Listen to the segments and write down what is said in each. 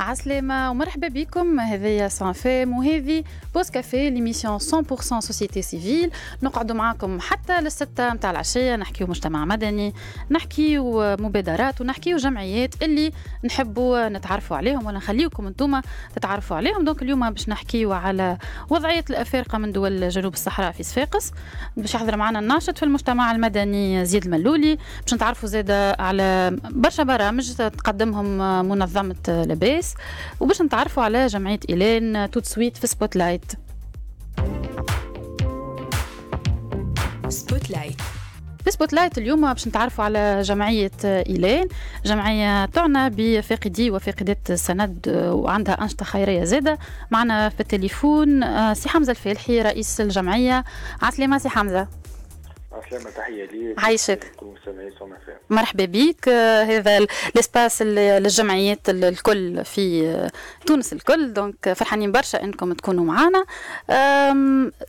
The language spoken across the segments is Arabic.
عسلامة ومرحبا بكم. هذه Sun FM وهذه pause café l'émission 100% société civile نقعدوا معاكم حتى للستة متاع العشية نحكيو مجتمع مدني نحكيو مبادرات ونحكيو جمعيات اللي نحبوا نتعرفوا عليهم ولا نخليكم أنتم تتعرفوا عليهم. donc اليوم باش نحكيو على وضعية الأفارقة من دول جنوب الصحراء في صفاقس. باش يحضر معنا الناشط في المجتمع المدني زيد الملولي. باش نتعرفوا زادة على برشا برامج تقدمهم منظمة لباس وباش نتعرفوا على جمعية ايلان tout de suite في spotlight spotlight في spotlight اليوم باش نتعرفوا على جمعية إيلان جمعية تعنى بفاقدي وفاقدات السند وعندها أنشطة خيرية زادة. معنا في التليفون سي حمزة الفالحي رئيس الجمعية. عسلامة سي حمزة. تحية لي عايشك مرحبا بك هذا ال espace للجمعيات الكل في تونس الكل. donc فرحانين برشا إنكم تكونوا معنا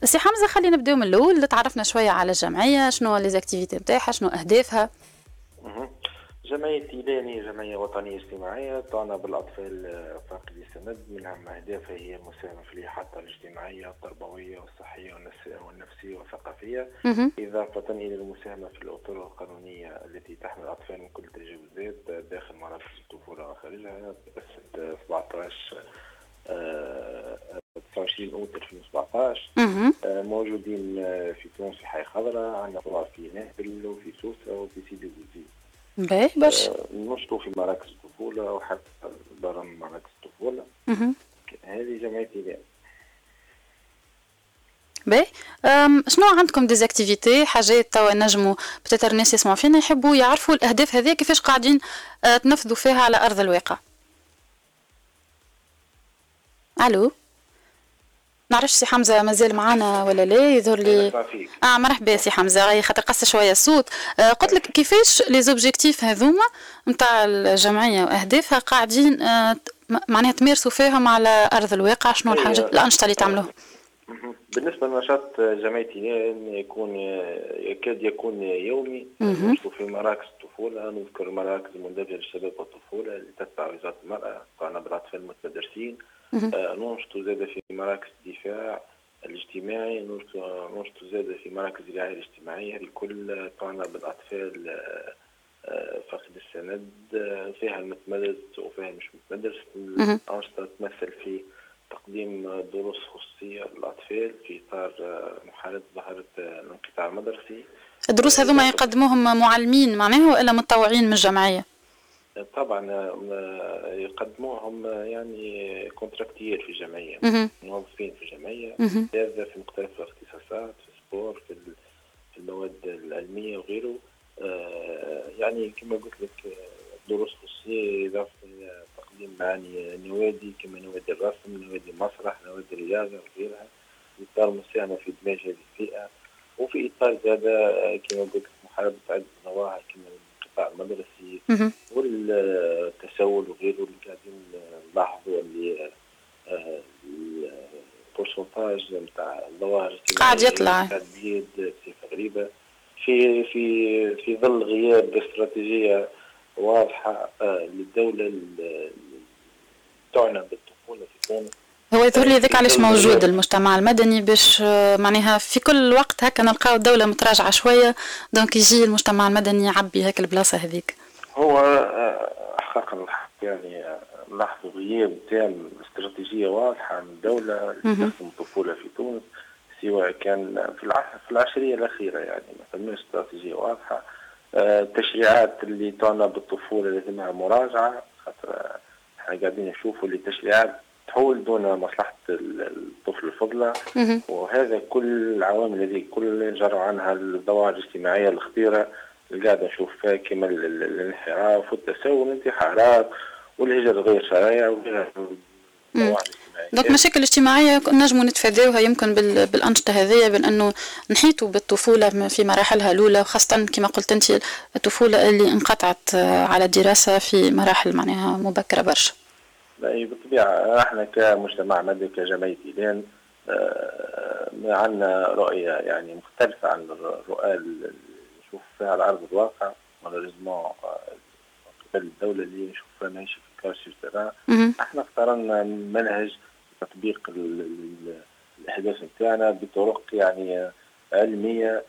سي حمزة خلينا نبداو من الأول. تعرفنا شوية على الجمعية شنو les activités نتاعها شنو أهدافها؟ جمعية إيلان هي جمعية وطنية اجتماعية تعنى بالأطفال فاقدي السند من أهم أهدافها هي المساهمة في الإحاطة الاجتماعية التربوية والصحية والنفسية والثقافية إضافة إلى المساهمة في الأطر القانونية التي تحمي الأطفال من كل التجاوزات داخل مراكز الطفولة وخارجها تأسست 17 29 اوتر 2017 موجودين في تونس في حي خضراء عندنا فروع في نابل وفي سوسة وفي سيدي بوزيد باهي برشا نشطوا في مراكز الطفولة وحتى برا مراكز الطفولة. هذه جمعيتي لي باهي شنو عندكم des activités حاجات توا نجموا peut-être الناس يسمعوا فينا يحبوا يعرفوا الأهداف هذه كيفاش قاعدين تنفذوا فيها على أرض الواقع. ألو؟ نعرفش سي حمزة مازال معانا ولا لا؟ يظهر لي. آه مرحبا سي حمزة خاطر قص شوية الصوت آه قلت لك كيفاش les objectifs هذوما نتاع الجمعية وأهدافها قاعدين آه معناها تمارسوا فيهم على أرض الواقع؟ شنو الحاجة الأنشطة اللي تعملوها؟ بالنسبة لنشاط جمعيتي يكون يكاد يكون يومي. نشوف في مراكز الطفولة نذكر مراكز مندرجه للشباب والطفولة اللي تتبع وزارة المرأة. قانا بالأطفال المتدرسين. ننشط زاد في مراكز الدفاع الاجتماعي ننشط زاد في مراكز الرعاية الاجتماعية. الكل طعنا بالأطفال فقد السند فيها المتمدرس وفيها المش متمدرس الأنشطة تمثل في تقديم دروس خصوصية للأطفال في إطار محاربة ظاهرة الانقطاع المدرسي الدروس هذوما يقدموهم معلمين معناها ولا متطوعين من الجمعية؟ طبعا يقدموهم يعني contractuels في الجمعية موظفين في الجمعية هذا في مختلف الاختصاصات في ال sport في في المواد العلمية وغيره. يعني كما قلت لك دروس خصوصية اضافه إلى تقديم معاني نوادي كما الرسم نوادي المسرح نوادي الرياضه وغيرها في إطار المساهمه في دماج هذه الفئة. وفي إطار هذا كما قلت محاربة عده ظواهر كما القطاع المدرسي. والتسول وغيره اللي قاعدين نلاحظوا اللي ال pourcentage نتاع الظواهر قاعد يطلع. تزيد بصفه غريبه في في في ظل غياب استراتيجية واضحة للدولة تعنى بالطفوله في تونس هو يظهر لي ذاك علاش موجود المجتمع المدني باش معناها في كل وقت هكا نلقاو الدولة متراجعة شوية donc يجي المجتمع المدني يعبي هيك البلاصة هذيك. هو حقيقة يعني نلاحظوا غياب تام استراتيجية واضحة من الدولة لتخدم الطفوله في تونس سواء كان في في العشرية الأخيرة يعني ما فماش استراتيجية واضحة. التشريعات اللي تعنى بالطفولة لازمها مراجعة خاطر إحنا قاعدين نشوفوا اللي التشريعات تحول دون مصلحة الطفل الفضلة. وهذا كل العوامل هذه كل جرى عنها الظواهر الاجتماعية الخطيرة اللي قاعد نشوف فيها كما الانحراف والتسول والانتحارات والهجرة غير شرعية وغيرها دونك مشاكل اجتماعية نجموا نتفاداوها يمكن بالأنشطة هذه بأن أنه نحيطوا بالطفولة في مراحلها الأولى وخاصة كما قلت أنت الطفولة اللي انقطعت على الدراسة في مراحل معناها مبكرة برشا. اي بالطبيعة إحنا كمجتمع مدني كجمعية ايلان آه عندنا رؤية يعني مختلفة عن الرؤى اللي نشوف فيها على أرض الواقع. malheureusement قبل الدولة اللي نشوف فيها ماشي في سير إحنا اخترنا منهج تطبيق الاهداف نتاعنا بطرق يعني علمية آه،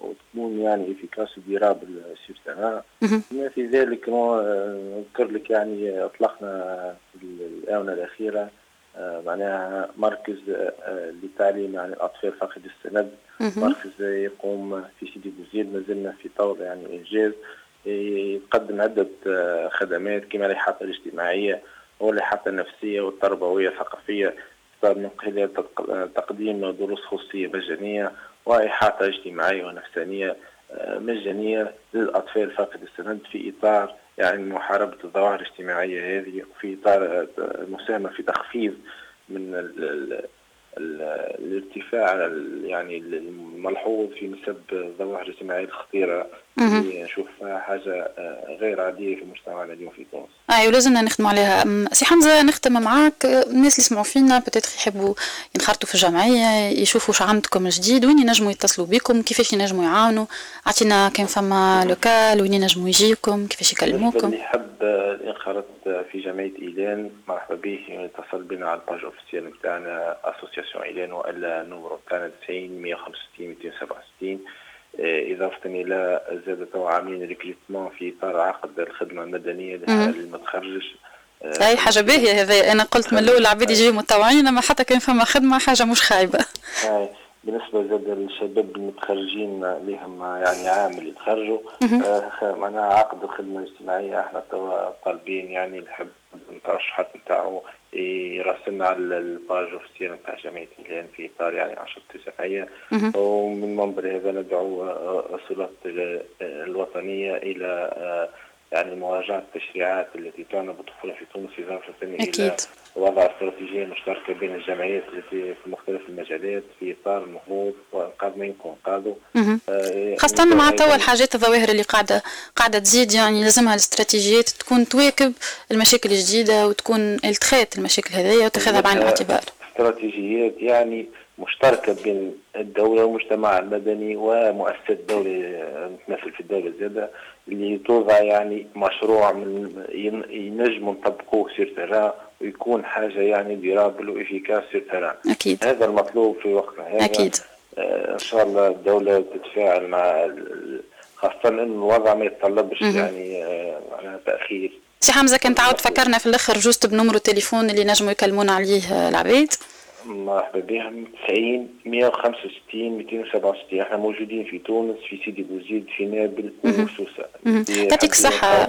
وتكون يعني efficace durable sur terrain بما في ذلك نذكر لك يعني أطلقنا في الآونة الأخيرة آه، معناها مركز آه، لتعليم يعني الأطفال فاقد السند. مركز يقوم في سيدي بوزيد ما زلنا في طور يعني إنجاز يقدم عدة خدمات كما الاحاطه الاجتماعية والاحاطه النفسية والتربوية الثقافية من خلال تقديم دروس خصوصية مجانية وإحاطة اجتماعية ونفسانية آه، مجانية للأطفال فاقد السند في إطار يعني محاربة الظواهر الاجتماعية هذه وفي إطار المساهمة في تخفيض من الارتفاع يعني الملحوظ في نسب الظواهر الاجتماعيه الخطيرة اللي نشوفها حاجة آه، غير عادية في مجتمعنا اليوم في تونس. اي ولازمنا نخدموا عليها. سي حمزة نختم معاك الناس اللي يسمعوا فينا peut-être يحبوا ينخرطوا في الجمعية يشوفوا شو عندكم جديد وين ينجموا يتصلوا بكم كيفاش ينجموا يعاونوا أعطينا كان فما local وين ينجموا يجيكم كيفاش يكلموكم. اللي يحب ينخرط في جمعية إيلان مرحبا به يتصل بنا على ال page officielle نتاعنا association إيلان والا النمرو نتاعنا 90 165 267 إضافة إلى زاد تو عاملين recrutement في إطار عقد الخدمة المدنية اللي ما تخرجش اي حاجة باهية هذا أنا قلت من الأول العباد يجيو متطوعين أما حتى كان فما خدمة حاجة مش خايبة. بالنسبة زاد للشباب المتخرجين لهم يعني عام اللي تخرجوا آه معناها عقد الخدمة الاجتماعية إحنا توا طالبين يعني نحب الترشحات نتاعو يراسلنا على ال page officielle نتاع جمعية إيلان في إطار يعني انشطة الجمعية ومن منبر هذا ندعو السلطات الوطنية إلى آه، يعني مراجعة التشريعات التي تعنى بالطفولة في تونس إضافة إلى وضع استراتيجية مشتركة بين الجمعيات التي في مختلف المجالات في إطار النهوض وإنقاذ من يكون انقاذوا آه خاصة مع توا الحاجات الظواهر اللي قاعدة قاعدة تزيد يعني لازمها الاستراتيجيات تكون تواكب المشاكل الجديدة وتكون التخات المشاكل هذه وتاخذها بعين الاعتبار. استراتيجيات يعني مشتركة بين الدولة والمجتمع المدني ومؤسسات الدولة تمثل في الدولة زادة اللي توضع يعني مشروع من ينجموا نطبقوه سير ويكون حاجة يعني ديرابل وإفيكاس سير ترى أكيد. هذا المطلوب في وقتنا هذا. أكيد. آه إن شاء الله الدولة تتفاعل مع خاصة أن الوضع ما يتطلبش يعني آه معناها تأخير. سي حمزة كنت تعاود فكرنا في الآخر juste بنمرو التليفون اللي نجموا يكلمونا عليه العباد مرحبا بهم 90 165 267 إحنا موجودين في تونس في سيدي بوزيد في نابل وسوسة يعطيك الصحة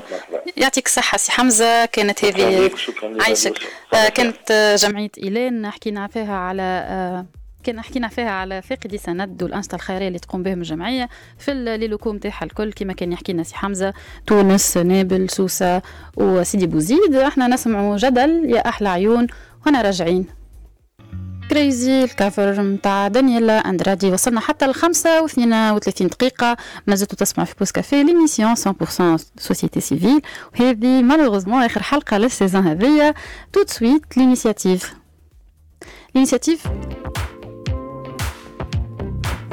يعطيك الصحة سي حمزة كانت هذه عايشك. آه كانت جمعية إيلان. حكينا فيها على آه كنا حكينا فيها على فاقدي سند والأنشطة الخيرية اللي تقوم بهم الجمعية. في les locaux نتاعها الكل كما كان يحكي لنا سي حمزة تونس نابل سوسة وسيدي بوزيد. إحنا نسمعوا جدل يا أحلى عيون. وأنا راجعين. Crazy ال cover متاع دانييلا أندرادي. وصلنا حتى ل 35 وثلاثين دقيقة. ما زلتوا تسمعوا في pause café l'émission 100% société civile وهذه malheureusement آخر حلقة لل saison هذيا tout de suite l'initiative l'initiative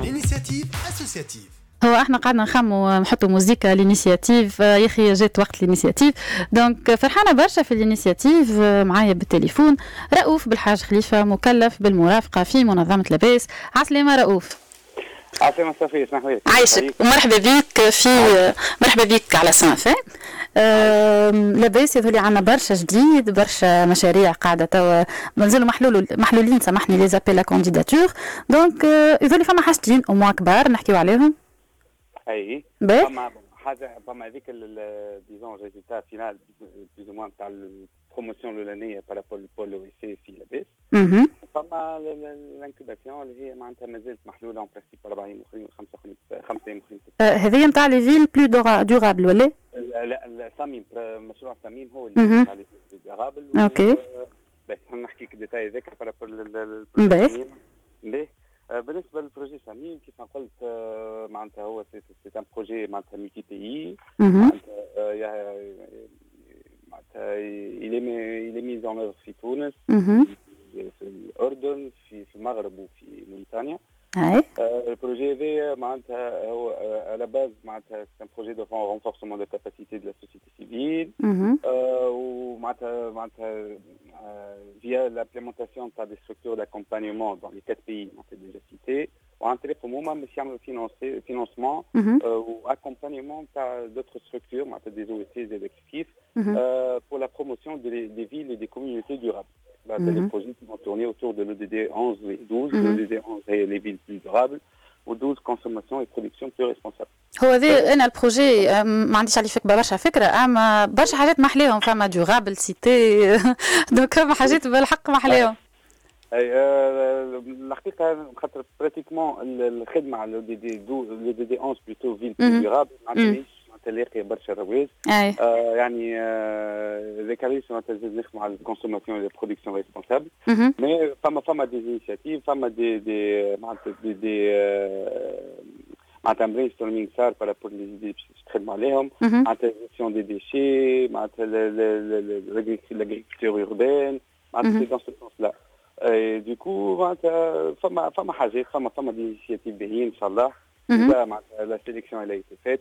l'initiative associative هو إحنا قعدنا نخمو نحطوا موزيكا l'initiative ياخي جات وقت l'initiative donc فرحانة برشا في ال initiative. معايا بالتليفون رؤوف بالحاج خليفة مكلف بالمرافقة في منظمة لباس عسلامة رؤوف. عسلامة صافي اسمح لي. عايشك ومرحبا بك في مرحبا بك على سانفي لاباس يظهر عندنا برشا جديد برشا مشاريع قاعدة توا. مازالوا محلول محلولين سامحني لي زابيل لا كونديداتور دونك يظهر فما حاجتين أو موا كبار نحكيو عليهم. اي فما حاجة فما هذيك ديزون ريزولتا فينال بلوز موان تاع البروموسيون الاولانيه بارابول بول أو سي في لاباس فما الانكوباسيون اللي هي معناتها مازالت محلوله اون برينسيپ 40 مخرين 55 55 مخرين هذه نتاع لي فيل بلو دورابل ولا؟ لا ساميم مشروع ساميم هو اللي نتاع لي فيل دورابل أوكي باهي نحكيك ديتاي هذاك بارابول باهي بالنسبة للبروجي سامين كيف ما قلت معناتها هو سي ان بروجي معناتها ملتي بي معناتها معناتها الي ميز اون اوفر في تونس في الأردن في في المغرب وفي موريتانيا. Le projet هذايا معناتها هو à la base معناتها c'est un projet de renforcement de capacité de la société civile ومعناتها معناتها via l'implémentation de des structures d'accompagnement dans les quatre pays déjà cités وعن طريق هما باش يعملوا financement accompagnement d'autres structures des OSC des كيف pour la promotion des villes et des communautés durables Bah, mm -hmm. les projets qui vont tourner autour de l'ODD 11 et 12. Mm -hmm. L'ODD 11 est les villes plus durables, ou 12 consommation et production plus responsable. هو هذا أنا البروجي ما عنديش عليه فكرة برشا فكرة اما برشا حاجات محليهم فما ديورابل سيتي دونك فما حاجات بالحق محليهم أي الحقيقة خاطر براتيكمون الخدمة على لو دي دي 12 لو دي دي 11 بلوتو فيل بلو ديورابل ما عندناش تلاقي برشا رواز أي. آه يعني ذاك علاش معناتها لازم نخدموا على الكونسوماسيون اي لابرودكسيون ريسبونسابل مي فما فما دي انيشيتيف فما دي دي معناتها دي دي معناتها برين ستورمينغ صار بارابور لي زيدي باش تخدموا عليهم معناتها جيستيون دي ديشي معناتها لاغريكولتور اوربان معناتها سي دون سو سونس لا دو كو معناتها فما فما حاجات فما فما دي انيشيتيف باهيين ان شاء الله معناتها لا سيليكسيون اللي فات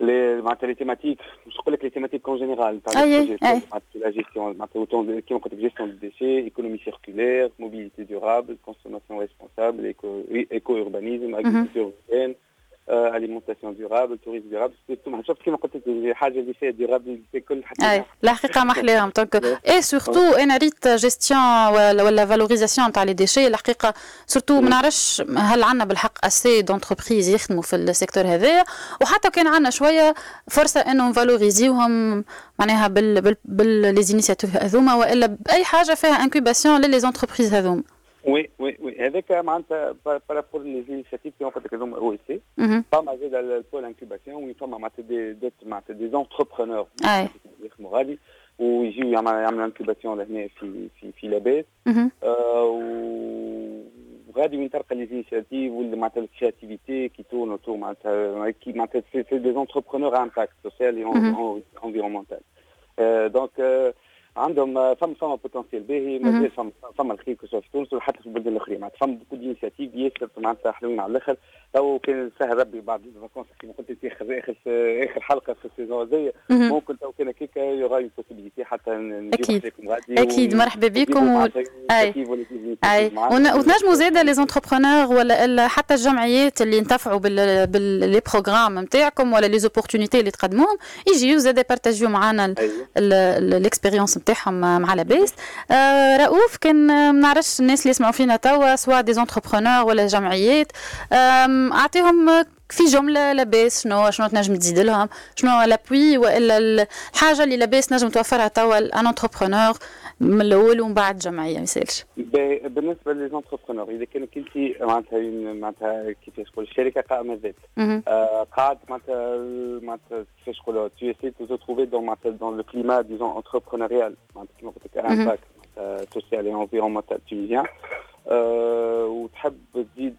les, les thématiques, je crois que les thématiques en général, par ah, gestion, la gestion, autant de, qui ont gestion des déchets, économie circulaire, mobilité durable, consommation responsable, éco-urbanisme, agriculture urbaine, اليمونتاسيون ديورابل توريزم ديورابل شفت كيما قلت لك حاجة اللي فيها ديورابل في كل حتى اي الحقيقة محلاهم دونك اي سورتو أنا ريت جيستيون ولا فالوريزاسيون تاع لي ديشي الحقيقة سورتو ما نعرفش هل عندنا بالحق اسي دونتربريز يخدموا في السيكتور هذايا وحتى كان عندنا شوية فرصة انه نفالوريزيوهم معناها بال بال بال لي زينيسياتيف هذوما وإلا بأي حاجة فيها انكوباسيون للي زونتربريز هذوما. وي وي وي هذاك معناتها بارابور لي زينيسياتيف كيما قلت لك هذوما أو سي فما زاد البول انكوباسيون وين فما معناتها دي دوت معناتها دي زونتربرونور يخدموا غادي ويجيو يعملوا انكوباسيون لهنا في في في لاباس وغادي وين تلقى لي زينيسياتيف ولا معناتها الكرياتيفيتي كي تورن اوتور معناتها كي معناتها سي دي زونتربرونور امباكت سوسيال اي انفيرونمونتال دونك عندهم فما فما بوتنسيال باهي مازال فما فما الخير كسوا في تونس وحتى في البلدان الأخرين. معناتها فما بوكو دينيسياتيف ياسر معناتها حلوين على الآخر. تو كان سهل ربي بعد الفاكونس كيما قلت انت اخر آخر آخر حلقة في السيزون هذيا ممكن تو كان هكاك يوغا اون بوسيبيليتي حتى غادي أكيد. مرحبا بكم. و... أي. أي. وتنجموا زاده لي زونتربرونور ولا حتى الجمعيات اللي ينتفعوا بال باللي بروغرام نتاعكم ولا لي زوبورتونيتي اللي تقدموهم يجيو زاده بارتاجيو معنا الاكسبيريونس نتاعهم مع لاباس. آه رؤوف كان ما نعرفش الناس اللي يسمعوا فينا توا سواء دي زونتربرونور ولا جمعيات. أعطيهم في جملة لاباس شنو شنو تنجم تزيد لهم شنو لابوي وإلا الحاجة اللي لاباس نجم توفرها توا ان انتربرونور من الأول ومن بعد جمعية ما يسألش. بالنسبة للانتربرونور إذا كانك انت معناتها معناتها كيفاش نقول الشركة قائمة ذات آه قاعد معناتها معناتها كيفاش tu essaies de te trouver dans معناتها dans le climat disons entrepreneurial. معناتها كيما قلت لك امباكت et environnemental tunisien. أه وتحب تزيد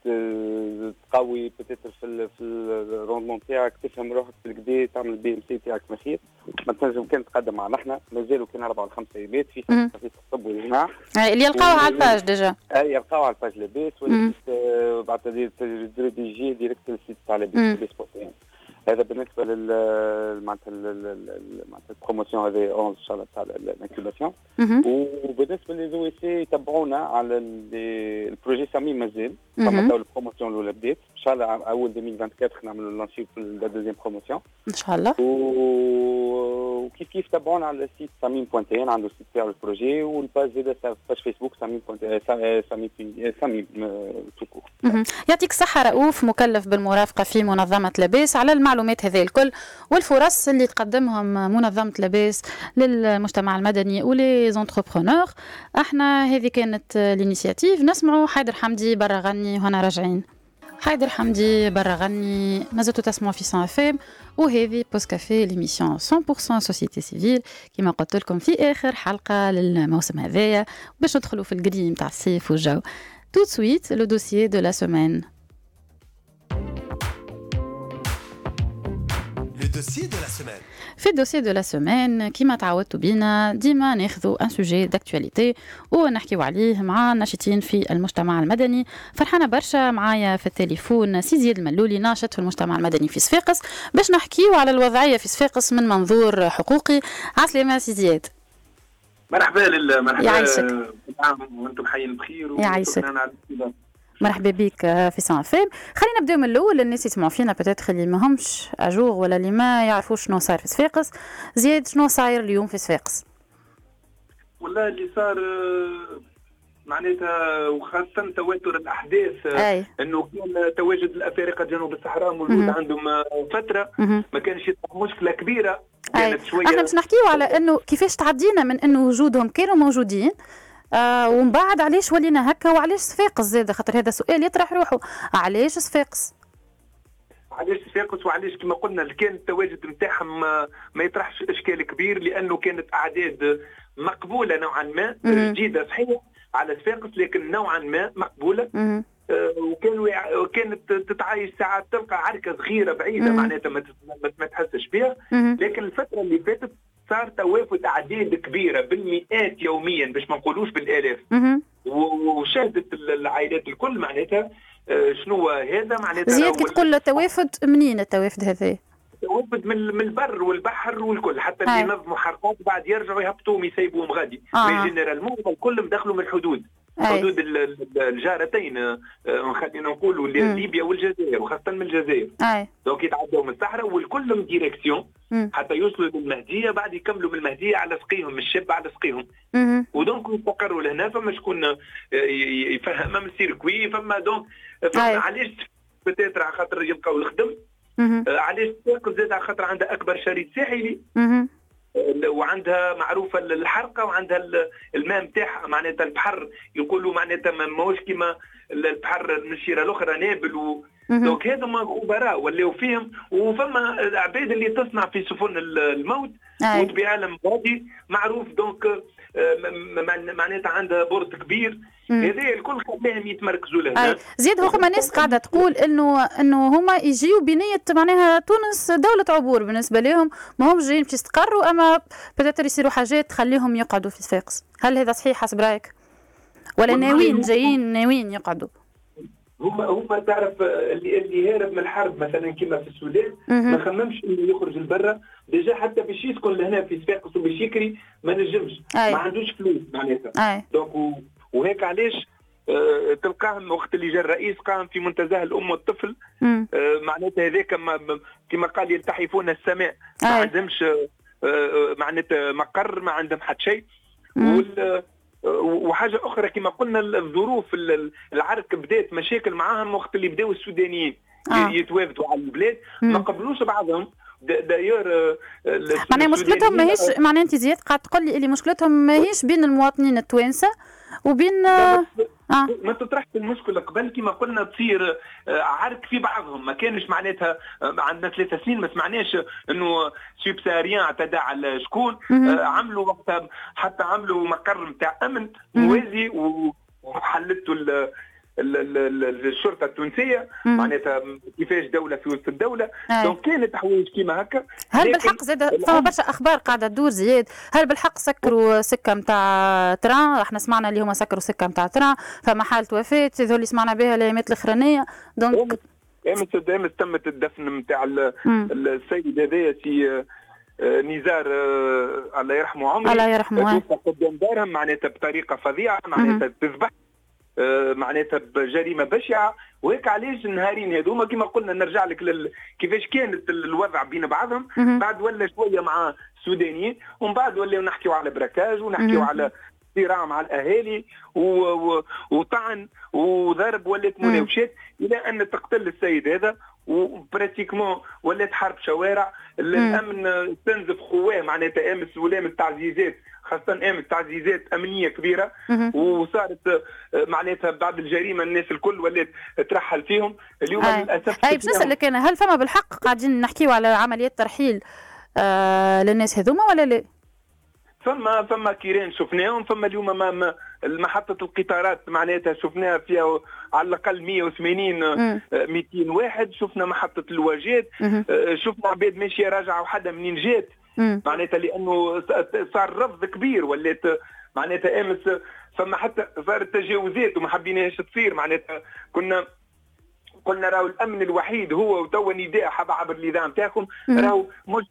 تقوي بتاتر في في الروندمون تاعك تفهم روحك في الكدا تعمل البي إم سي تاعك مخير. ما تنجم كان تقدم معنا إحنا مازالوا كان أربع ولا خمس عباد في في الطب والجماع اللي يلقاوها على الباج ديجا اي يلقاوها على الباج لاباس ولا بعد تدريجي ديريكت السيت تاع لاباس هذا بالنسبة لل معناتها معناتها البروموسيون هذه إن شاء الله تاع الانكوباسيون وبالنسبة لي سي يتبعونا على البروجي سامي مازال فما تو البروموسيون الأولى بدات إن شاء الله أول 2024 نعملوا لانشي في لا دوزيام بروموسيون إن شاء الله. وكيف كيف تابعونا على السيت سامين بوانتين عنده السيت تاع البروجي والباج زاده باج فيسبوك سامين سامين سامين توكور يعطيك الصحة رؤوف مكلف بالمرافقة في منظمة لاباس على المعلومات هذه الكل والفرص اللي تقدمهم منظمة لاباس للمجتمع المدني ولي زونتربرونور إحنا هذه كانت الانيشياتيف نسمعوا حيدر حمدي برا غني وهنا راجعين حيدر حمدي برا غني ما زلتوا تسمعوا في سان ام وهذه بوس كافي ليميسيون 100% سوسيتي سيفيل كما قلت لكم في اخر حلقه للموسم هذايا باش ندخلوا في القريم تاع الصيف والجو tout de suite le dossier de la dossier de la semaine. في الدوسي دو لا سومان كيما تعودتوا بينا ديما ناخذوا ان سوجي داكتواليتي ونحكيو عليه مع الناشطين في المجتمع المدني. فرحانة برشا معايا في التليفون سي زياد الملولي ناشط في المجتمع المدني في صفاقس. باش نحكيو على الوضعية في صفاقس من منظور حقوقي عسلامة سي زياد مرحبا لله مرحبا. يعيشك. وأنتم حيين بخير يعيشك. مرحبا بك في سان فيم خلينا نبداو من الأول. الناس يسمعوا فينا peut-être اللي ما همش à jour ولا اللي ما يعرفوش شنو صاير في صفاقس زياد شنو صاير اليوم في صفاقس والله اللي صار معناتها وخاصة تواتر الأحداث أي. أنه كان تواجد الأفارقة جنوب الصحراء موجود عندهم فترة. ما كانش مشكلة كبيرة. كانت شوية إحنا باش نحكيو على أنه كيفاش تعدينا من أنه وجودهم كانوا موجودين آه ومن بعد علاش ولينا هكا وعلاش صفاقس زاد خاطر هذا سؤال يطرح روحه. علاش صفاقس؟ علاش صفاقس وعلاش كما قلنا كان التواجد نتاعهم ما يطرحش إشكال كبير لأنه كانت أعداد مقبولة نوعا ما جيدة صحيح على صفاقس لكن نوعا ما مقبولة. آه وكانوا كانت تتعايش ساعات تلقى عركة صغيرة بعيدة معناتها ما تحسش بها. لكن الفترة اللي فاتت صار توافد اعداد كبيرة بالمئات يوميا باش ما نقولوش بالآلاف. وشهدت العائلات الكل معناتها. آه، شنو هذا؟ معناتها زياد كي تقول توافد منين التوافد هذا؟ توافد من من البر والبحر والكل. حتى اللي ينظموا حركات بعد يرجعوا يهبطوهم يسيبوهم غادي. آه. généralement الكل مدخلوا من الحدود. حدود الجارتين آه، خلينا نقولوا ليبيا والجزائر وخاصة من الجزائر. donc يتعدوا من الصحراء والكل من direction حتى يوصلوا للمهدية بعد يكملوا من المهدية على سقيهم الشاب على سقيهم. ودونك يستقروا لهنا فما شكون آه، يفهم من السيركوي فما دونك فما علاش بتاتر على خاطر يلقاو الخدم آه، علاش تاكل زاد على خاطر عندها أكبر شريط ساحلي؟ وعندها معروفة الحرقة وعندها الماء نتاعها معناتها البحر يقولوا معناتها ماهوش كيما البحر من الشيره الأخرى نابل و دونك هذوما خبراء ولاو فيهم. وفما عباد اللي تصنع في سفن الموت وتبيع لهم معروف donc معناتها عندها port كبير. هذا الكل خلاهم يتمركزوا لهنا. زيد هما ناس قاعدة تقول انه إنه هما يجيو بنية معناها تونس دولة عبور بالنسبة لهم. ما همش جايين باش يستقروا أما بدات يصيروا حاجات تخليهم يقعدوا في صفاقس هل هذا صحيح؟ حسب رأيك. ولا ناويين جايين ناويين يقعدوا؟ هما هما تعرف اللي اللي هارب من الحرب مثلا كما في السودان ما خممش إنه يخرج لبرا. déjà حتى باش يسكن لهنا في صفاقس وباش يكري ما نجمش. ما عندوش فلوس معناتها. donc وهيك علاش آه تلقاهم وقت اللي جا الرئيس قام في منتزه الأم والطفل. آه معناتها هذاك كما قال يلتحفون السماء. ما عندهمش آه, آه، معناتها مقر ما عندهم حتى شيء. وحاجة أخرى كما قلنا الظروف العرك بدات مشاكل معاهم وقت اللي بداوا السودانيين آه. يتوافدوا على البلاد. ما قبلوش بعضهم. d'ailleurs آه، معناها مشكلتهم ماهيش معناها أنت زياد قاعد تقول لي اللي مشكلتهم ماهيش بين المواطنين التوانسة وبين آه. ما تطرحش المشكلة. قبل كما قلنا تصير آه، عرك في بعضهم. ما كانش معناتها آه، عندنا ثلاثة سنين ما سمعناش إنه subsaharien اعتدى على شكون عملوا وقتها حتى عملوا مقر نتاع أمن موازي وحلته الشرطة التونسية معناتها كيفاش دولة في وسط الدولة. donc كانت حوايج كيما هكا هل بالحق زاد فما برشا أخبار قاعدة تدور زياد هل بالحق سكروا سكة نتاع train؟ إحنا سمعنا اللي هما سكروا سكة نتاع train فما حالة وفاة هذول اللي سمعنا بها الأيامات الأخرانية. donc امس امس تمت الدفن نتاع السيد هذايا سي آه، نزار آه، الله يرحمه عمري. الله يرحمه. قدام دارهم معناتها بطريقة فظيعة معناتها تذبح معناتها بجريمة بشعة. وهيك علاش النهارين هذوما كما قلنا نرجع لك لل... كيفاش كانت الوضع بين بعضهم. بعد ولا شوية مع السودانيين ومن بعد ولاو نحكيو على براكاج ونحكيو على صراع مع الأهالي و... و... وطعن وضرب ولات مناوشات إلى أن تقتل السيد هذا. وبراتيكمون ولات حرب شوارع. الامن استنزف خواه معناتها أمس ولام التعزيزات خاصة امس تعزيزات أمنية كبيرة. وصارت آه، معناتها بعد الجريمة الناس الكل ولات ترحل فيهم. اليوم أي. للأسف أي باش نسالك أنا هل فما بالحق قاعدين نحكيو على عمليات ترحيل آه للناس هذوما ولا لا؟ فما فما كيران شفناهم. فما اليوم ما محطة القطارات معناتها شفناها فيها على الأقل 180 200 واحد. شفنا محطة الواجات آه، شفنا عباد ماشية راجعة وحدة منين جات. معناتها لأنه صار رفض كبير ولات معناتها أمس فما حتى صارت تجاوزات وما حبيناهاش تصير. معناتها كنا قلنا راهو الأمن الوحيد هو وتوا نداء حاب عبر الاذاعه نتاعكم راهو مش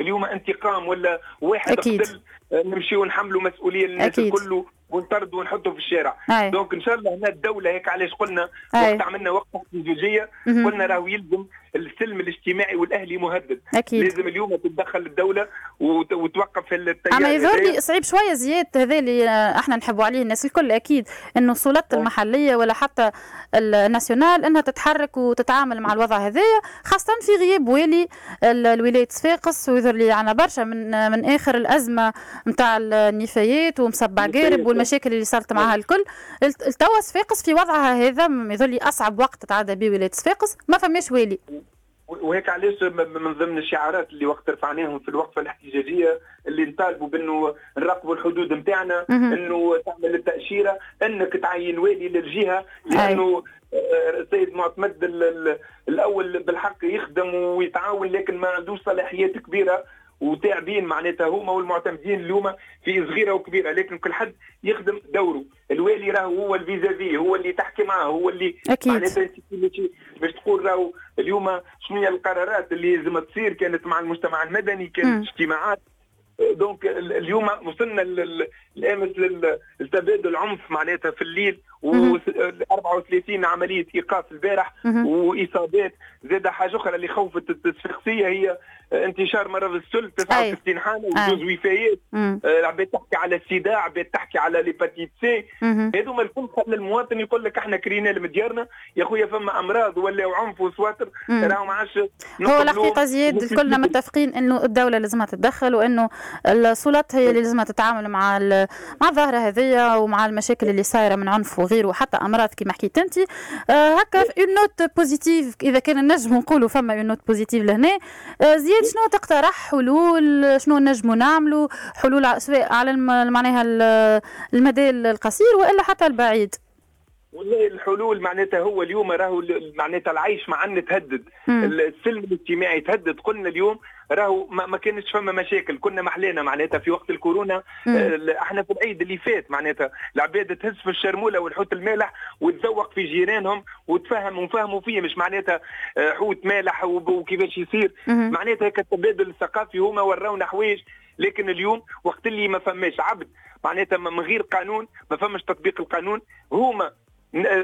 اليوم انتقام ولا واحد أكيد. قتل نمشيو نحملوا مسؤولية للناس الكل ونطردوا ونحطوا في الشارع. أي. دونك إن شاء الله هنا الدولة هيك علاش قلنا وقت عملنا وقفة احتجاجيه قلنا راهو يلزم السلم الاجتماعي والأهلي مهدد. أكيد. لازم اليوم تتدخل الدولة وتوقف التيار أما يظهر لي صعيب شوية زياد هذا اللي إحنا نحبوا عليه الناس الكل أكيد إنه السلطات المحلية ولا حتى الناسيونال إنها تتحرك وتتعامل مع الوضع هذايا خاصة في غياب والي الولاية صفاقس ويظهر لي عنا برشا من من آخر الأزمة نتاع النفايات ومصبع قارب والمشاكل اللي صارت معها الكل. التوا صفاقس في وضعها هذا يظهر لي أصعب وقت تعدى به ولاية صفاقس ما فماش والي. وهيك علاش من ضمن الشعارات اللي وقت رفعناهم في الوقفة الاحتجاجية اللي نطالبوا بأنه نراقبوا الحدود نتاعنا أنه تعمل التأشيرة أنك تعين والي للجهة لأنه السيد آه، معتمد الأول بالحق يخدم ويتعاون لكن ما عندوش صلاحيات كبيرة وتاعبين معناتها هما والمعتمدين اليوم في صغيرة وكبيرة لكن كل حد يخدم دوره. الوالي راهو هو الفيزافي هو اللي تحكي معاه هو اللي أكيد. معناتها باش تقول راهو اليوم شنو هي القرارات اللي لازم تصير كانت مع المجتمع المدني كانت اجتماعات. donc اليوم وصلنا الأمس لتبادل عنف معناتها في الليل و 34 عملية إيقاف البارح وإصابات. زاد حاجة أخرى اللي خوفت الصفاقسيه هي انتشار مرض السل 69 حالة وجوز وفيات. العباد تحكي على السيدا عباد تحكي على l'hépatite C. هذوما الكل خلى المواطن يقول لك إحنا كرينا لهم ديارنا. يا خويا فما أمراض ولا عنف وسواتر. راهو ما عادش هو الحقيقة زياد كلنا متفقين إنه الدولة لازمها تتدخل وإنه السلطات هي اللي لازمها تتعامل مع مع الظاهرة هذيا ومع المشاكل اللي صايرة من عنف وغيره وحتى أمراض كما حكيت أنت. آه هكا une note positive إذا كان نجم نقولوا فما une note positive لهنا. آه زياد شنو تقترح؟ حلول؟ شنو نجموا نعملوا حلول سواء على معناها المدى القصير وإلا حتى البعيد. والله الحلول معناتها هو اليوم راهو معناتها العيش معنا تهدد. السلم الاجتماعي تهدد. قلنا اليوم راهو ما, ما كانش فما مشاكل. كنا محلينا معناتها في وقت الكورونا آه إحنا في العيد اللي فات معناتها العباد تهز في الشرمولة والحوت المالح وتذوق في جيرانهم وتفهم وفهموا فيه مش معناتها آه حوت مالح وكيفاش يصير. معناتها هيك التبادل الثقافي هما وراونا حوايج. لكن اليوم وقت اللي ما فماش عبد معناتها من غير قانون ما فماش تطبيق القانون هما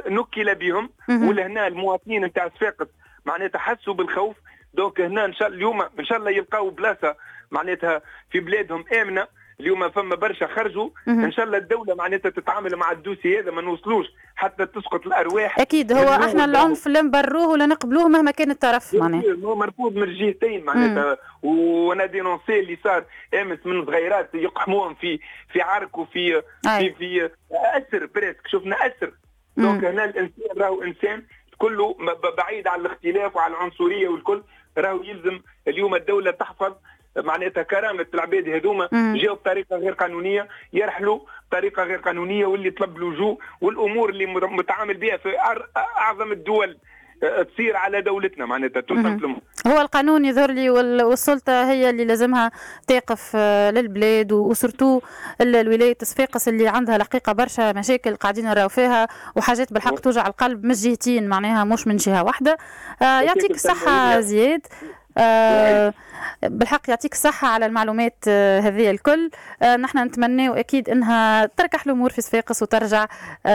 نكل بهم. ولهنا المواطنين نتاع صفاقس معناتها حسوا بالخوف دونك هنا إن شاء الله اليوم إن شاء الله يلقاو بلاصة معناتها في بلادهم آمنة. اليوم فما برشا خرجوا. إن شاء الله الدولة معناتها تتعامل مع الدوسي هذا ما نوصلوش. حتى تسقط الأرواح. أكيد هو إحنا العنف لا نبروه ولا نقبلوه مهما كان الطرف معناها. هو مرفوض من الجهتين معناتها. وأنا dénoncer اللي صار آمس من صغيرات يقحموهم في في عرك وفي في في قصر presque. شفنا قصر. donc هنا الإنسان راهو إنسان كله بعيد عن الاختلاف وعن العنصرية والكل. راهو يلزم اليوم الدولة تحفظ معناتها كرامة العباد هذوما جاوا بطريقة غير قانونية يرحلوا بطريقة غير قانونية واللي طلب اللجوء والأمور اللي متعامل بها في أعظم الدول تصير على دولتنا معناتها تسلم هو القانون يظهر لي والسلطة هي اللي لازمها تقف آه، للبلاد وسورتو الولاية صفاقس اللي عندها الحقيقة برشا مشاكل قاعدين نراو فيها وحاجات بالحق توجع القلب من جهتين معناها مش من جهة واحدة. آه، يعطيك الصحة زياد. آه بالحق يعطيك الصحة على المعلومات آه هذه الكل. آه نحن نتمنى أكيد أنها تركح الأمور في صفاقس وترجع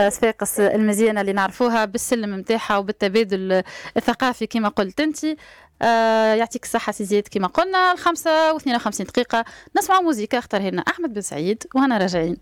صفاقس المزيانة اللي نعرفوها بالسلم متاعها وبالتبادل الثقافي كما قلت أنت. يعطيك الصحة سي زياد كما قلنا. الخمسة واثنين وخمسين دقيقة نسمع موزيكا اختار لنا أحمد بن سعيد وهنا راجعين.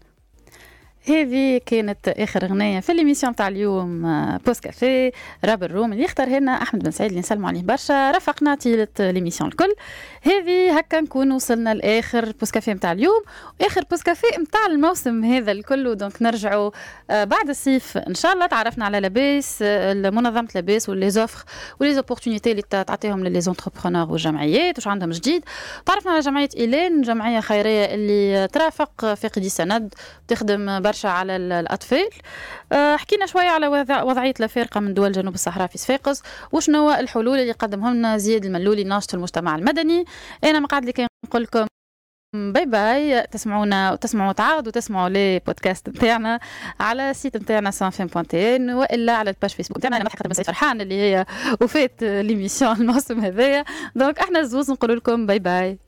هذه كانت آخر أغنية في l'émission تاع اليوم pause café راب الروم اللي اختار لنا أحمد بن سعيد اللي نسلموا عليه برشا. رافقنا طيله l'émission الكل. هذه هكا نكون وصلنا لآخر pause café نتاع اليوم واخر pause café نتاع الموسم هذا الكل. donc نرجعوا آه، بعد الصيف إن شاء الله. تعرفنا على لاباس منظمة لاباس و les offres و les opportunités اللي تعطيهم les entrepreneurs والجمعيات واش عندهم جديد. تعرفنا على جمعية إيلين جمعية خيرية اللي ترافق فاقدي سند تخدم على الأطفال. آه، حكينا شوية على وضعية الافارقه من دول جنوب الصحراء في صفاقس وشنو الحلول اللي قدمهم لنا زياد الملولي ناشط المجتمع المدني. أنا مقعد اللي نقول لكم bye bye تسمعونا وتسمعوا تعاودوا تسمعوا les podcasts نتاعنا على site نتاعنا سانفين point tn وإلا على ال page Facebook نتاعنا أنا مضحكه سعيد فرحان اللي هي وفات l'émission الموسم هذايا. donc إحنا زوز نقول لكم bye bye.